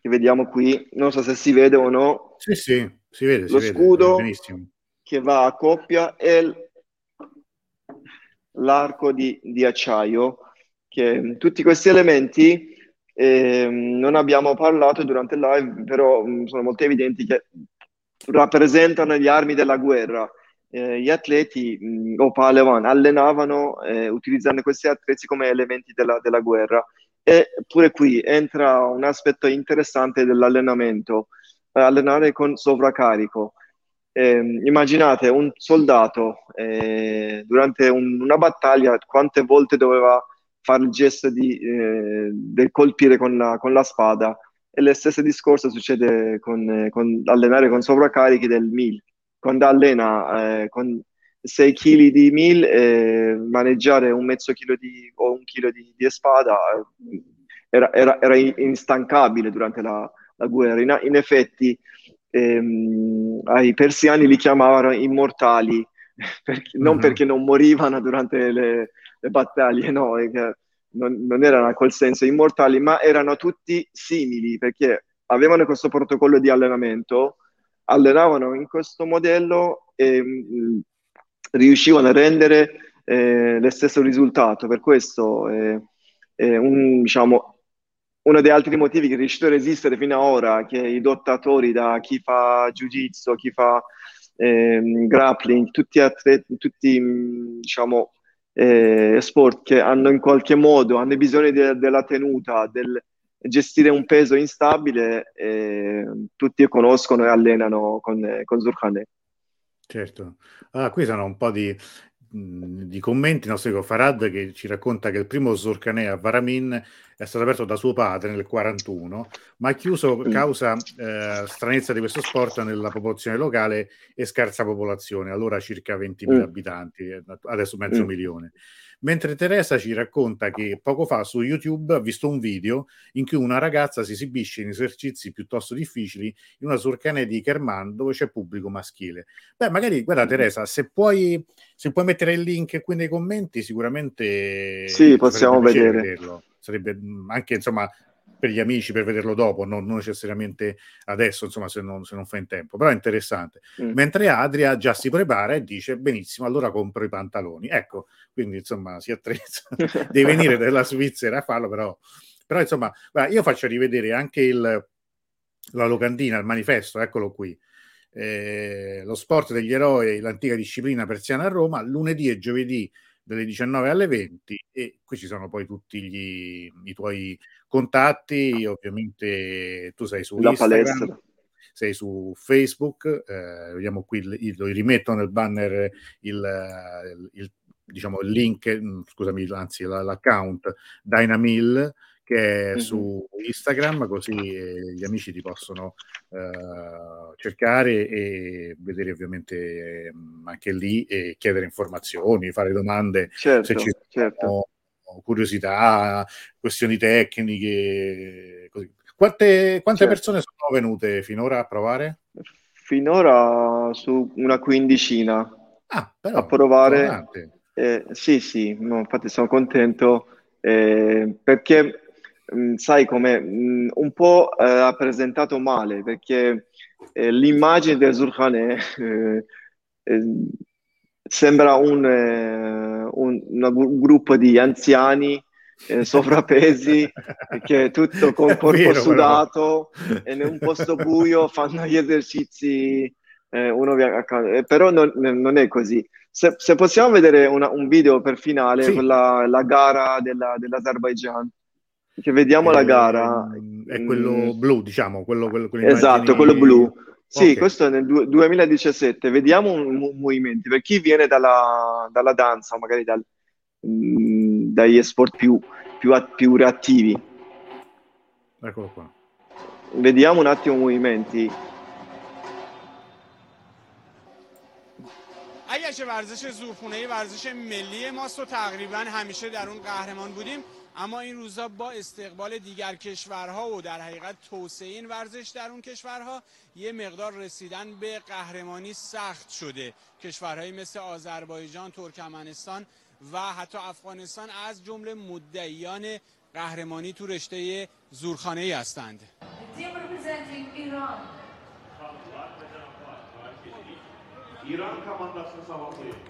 che vediamo qui, non so se si vede o no. Sì, sì, si vede. Lo si scudo vede, che va a coppia e l'arco di, di acciaio, che tutti questi elementi eh, non abbiamo parlato durante il live, però mm, sono molto evidenti che rappresentano gli armi della guerra. Eh, gli atleti mh, mm, o Palevan allenavano eh, utilizzando questi attrezzi come elementi della, della, guerra. E pure qui entra un aspetto interessante dell'allenamento, allenare con sovraccarico. eh, immaginate un soldato eh, durante un, una battaglia quante volte doveva fare il gesto di eh, del colpire con la, con la, spada e lo stesso discorso succede con, con allenare con sovraccarichi del mil quando allena eh, con 6 kg di mil eh, maneggiare un mezzo chilo di, o un chilo di, di spada eh, era, era, era, instancabile durante la, la guerra in, in effetti ehm, ai persiani li chiamavano immortali *laughs* perché, non mm-hmm. perché non morivano durante le, le battaglie, no, non, non, erano col senso immortali, ma erano tutti simili perché avevano questo protocollo di allenamento, allenavano in questo modello e mh, mm, riuscivano a rendere eh, lo stesso risultato. Per questo eh, eh, un, diciamo, uno degli altri motivi che è riuscito a resistere fino ad ora, che i dottatori, da chi fa jiu-jitsu, chi fa ehm, grappling, tutti, atleti, tutti diciamo, eh, sport che hanno in qualche modo hanno bisogno de- della tenuta, del gestire un peso instabile, eh, tutti conoscono e allenano con, con Zurkhaneh. Certo. Ah, qui sono un po' di, di commenti, il nostro amico Farad che ci racconta che il primo Zurkhaneh a Varamin è stato aperto da suo padre nel 41, ma è chiuso mm. causa eh, stranezza di questo sport nella popolazione locale e scarsa popolazione, allora circa 20.000 mm. abitanti, eh, adesso mezzo mm. milione. Mentre Teresa ci racconta che poco fa su YouTube ha visto un video in cui una ragazza si esibisce in esercizi piuttosto difficili in una surcane di Kerman dove c'è pubblico maschile. Beh, magari, guarda Teresa, se puoi, se puoi mettere il link qui nei commenti, sicuramente... Sì, possiamo vedere. Vederlo sarebbe anche insomma per gli amici per vederlo dopo, non, non necessariamente adesso, insomma, se non, se non, fa in tempo, però è interessante. Mm. Mentre Adria già si prepara e dice benissimo, allora compro i pantaloni. Ecco, quindi insomma si attrezza, *laughs* devi venire dalla Svizzera a farlo, però, però insomma, guarda, io faccio rivedere anche il, la locandina, il manifesto, eccolo qui. Eh, lo sport degli eroi, l'antica disciplina persiana a Roma, lunedì e giovedì dalle 19 alle 20 e qui ci sono poi tutti gli, i tuoi contatti, ovviamente tu sei su La Instagram, palestra. sei su Facebook, eh, vediamo qui, il, lo rimetto nel banner il, il, diciamo, il link, mm, scusami, anzi l'account Dynamill che è su Instagram, così eh, gli amici ti possono uh, cercare e vedere ovviamente eh, anche lì e chiedere informazioni, fare domande certo, se ci sono certo. curiosità, questioni tecniche. Così. Quante, quante certo. persone sono venute finora a provare? Finora su una quindicina ah, però, a provare. Eh, sì, sì, no, infatti sono contento eh, perché Mm, sai come mm, un po' eh, ha presentato male perché eh, l'immagine del Zurkhaneh eh, sembra un, eh, un, un, gruppo di anziani eh, *laughs* sovrappesi che tutto con corpo vero, sudato e in un posto buio fanno gli esercizi uno via, però non, non, è così. Se, se possiamo vedere una, un video per finale sì. con la, la gara della, dell'Azerbaijan che vediamo eh, la gara. È quello mm. blu, diciamo, quello, quello, Esatto, quello blu. Sì, okay. questo è nel du- 2017. Vediamo un, un movimenti. Per chi viene dalla, dalla danza, magari dal, mh, mm, dagli sport più, più, più reattivi. Eccolo qua. Vediamo un attimo i movimenti. اگرچه ورزش زورخونه ورزش ملی ماست و تقریبا همیشه در اون قهرمان بودیم اما این روزا با استقبال دیگر کشورها و در حقیقت توسعه این ورزش در اون کشورها یه مقدار رسیدن به قهرمانی سخت شده کشورهایی مثل آذربایجان، ترکمنستان و حتی افغانستان از جمله مدعیان قهرمانی تو رشته زورخانه ای هستند. ایران sabahlayın.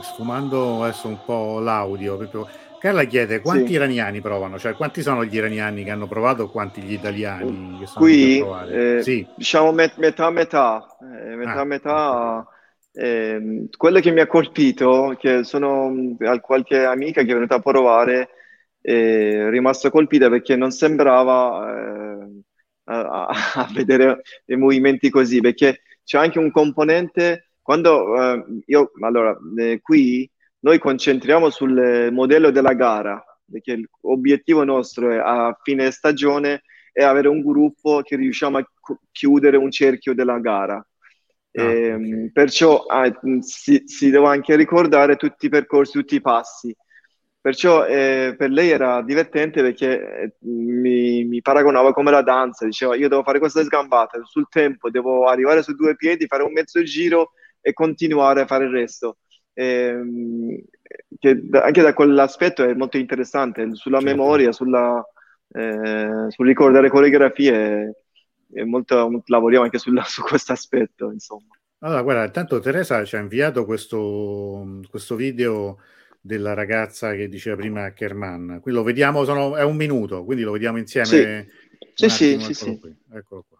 Sfumando adesso un po' l'audio, proprio Carla chiede quanti sì. iraniani provano, cioè quanti sono gli iraniani che hanno provato e quanti gli italiani che sono Qui, eh, sì. diciamo met- metà metà, eh, metà ah, metà. Eh, quello che mi ha colpito, che sono qualche amica che è venuta a provare, è rimasta colpita perché non sembrava eh, a, a, *laughs* vedere i movimenti così, perché c'è anche un componente, quando eh, io, allora, eh, qui noi concentriamo sul modello della gara, perché l'obiettivo nostro è a fine stagione è avere un gruppo che riusciamo a chiudere un cerchio della gara. Ah, e, ehm, okay. Perciò ah, si, si deve anche ricordare tutti i percorsi, tutti i passi. Perciò eh, per lei era divertente perché eh, mi, mi, paragonava come la danza, diceva io devo fare questa sgambata sul tempo, devo arrivare su due piedi, fare un mezzo giro e continuare a fare il resto ehm, che anche da quell'aspetto è molto interessante, sulla certo. memoria, sulla, eh, sul ricordare coreografie, è molto, molto, lavoriamo anche sulla, su questo aspetto, insomma. Allora, guarda, intanto Teresa ci ha inviato questo, questo video della ragazza che diceva prima Kerman. Qui lo vediamo, sono, è un minuto, quindi lo vediamo insieme. Sì, sì, sì, sì, Eccolo qua.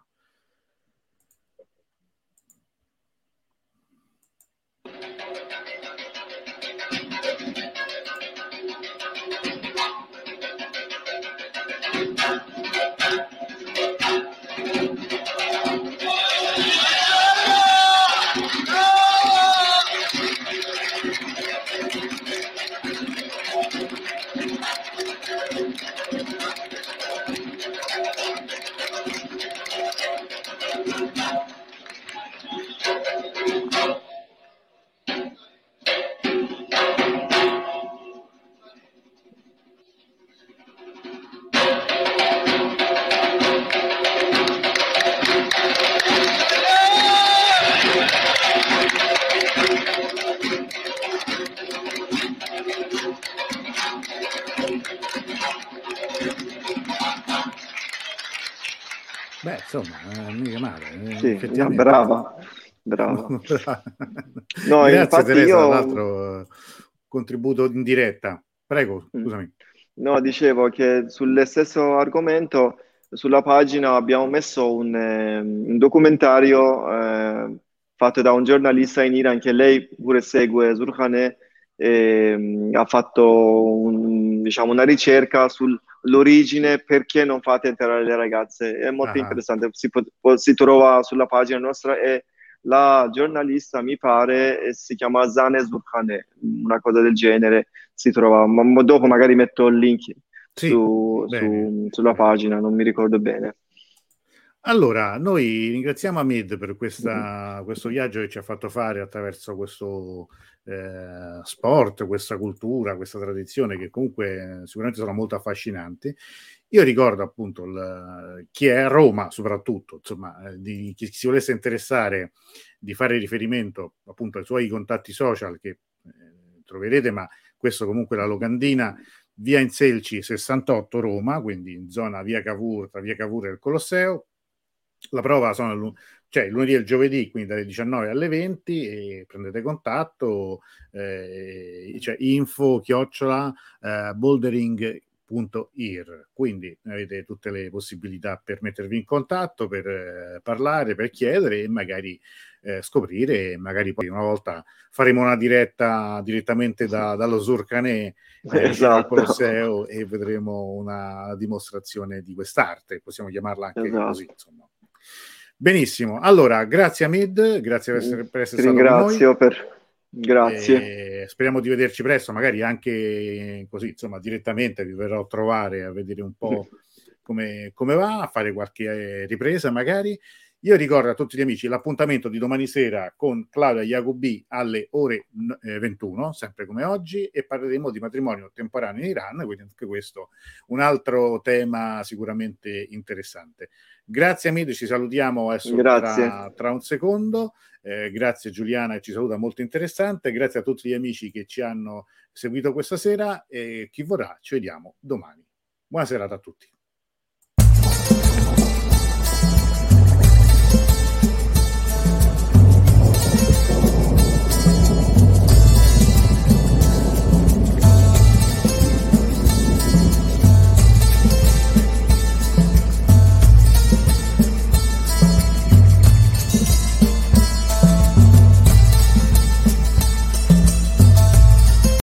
No, brava, *laughs* brava. no, Grazie Teresa, io... l'altro contributo in diretta. Prego, mm. scusami. No, dicevo che sullo stesso argomento, sulla pagina abbiamo messo un, eh, un documentario eh, fatto da un giornalista in Iran che lei pure segue, Zurkhane, eh, ha fatto un, diciamo, una ricerca sul l'origine perché non fate entrare le ragazze. È molto ah. interessante, si, si, trova sulla pagina nostra e la giornalista mi pare si chiama Zane Zurkhane, una cosa del genere, si trova, ma dopo magari metto il link sì, su, su, sulla pagina, non mi ricordo bene. Allora, noi ringraziamo Amid per questa, mm-hmm. questo viaggio che ci ha fatto fare attraverso questo eh, sport, questa cultura, questa tradizione che comunque sicuramente sono molto affascinanti. Io ricordo appunto il, chi è a Roma soprattutto, insomma, eh, di chi si volesse interessare di fare riferimento appunto ai suoi contatti social che eh, troverete, ma questo comunque la locandina via Inselci 68 Roma, quindi in zona via Cavour, tra via Cavour e il Colosseo. La prova sono cioè il lunedì e il giovedì, quindi dalle 19 alle 20 e prendete contatto, eh, cioè info chiocciola eh, bouldering.ir, quindi avete tutte le possibilità per mettervi in contatto, per eh, parlare, per chiedere e magari eh, scoprire, magari poi una volta faremo una diretta direttamente da, dallo Zurcanè eh, esatto. Colosseo e vedremo una dimostrazione di quest'arte, possiamo chiamarla anche esatto. così, insomma. Benissimo, allora grazie Amid, grazie per essere, per essere stato ringrazio con noi. Per... Grazie. E speriamo di vederci presto, magari anche così, insomma, direttamente vi verrò a trovare a vedere un po' *laughs* come, come va, a fare qualche eh, ripresa magari. Io ricordo a tutti gli amici l'appuntamento di domani sera con Claudia Jacobi alle ore 21, eh, sempre come oggi, e parleremo di matrimonio temporaneo in Iran, quindi anche questo un altro tema sicuramente interessante. Grazie amici, ci salutiamo adesso tra, tra, un secondo. Eh, grazie Giuliana che ci saluta, molto interessante. Grazie a tutti gli amici che ci hanno seguito questa sera e chi vorrà ci vediamo domani. Buona serata a tutti.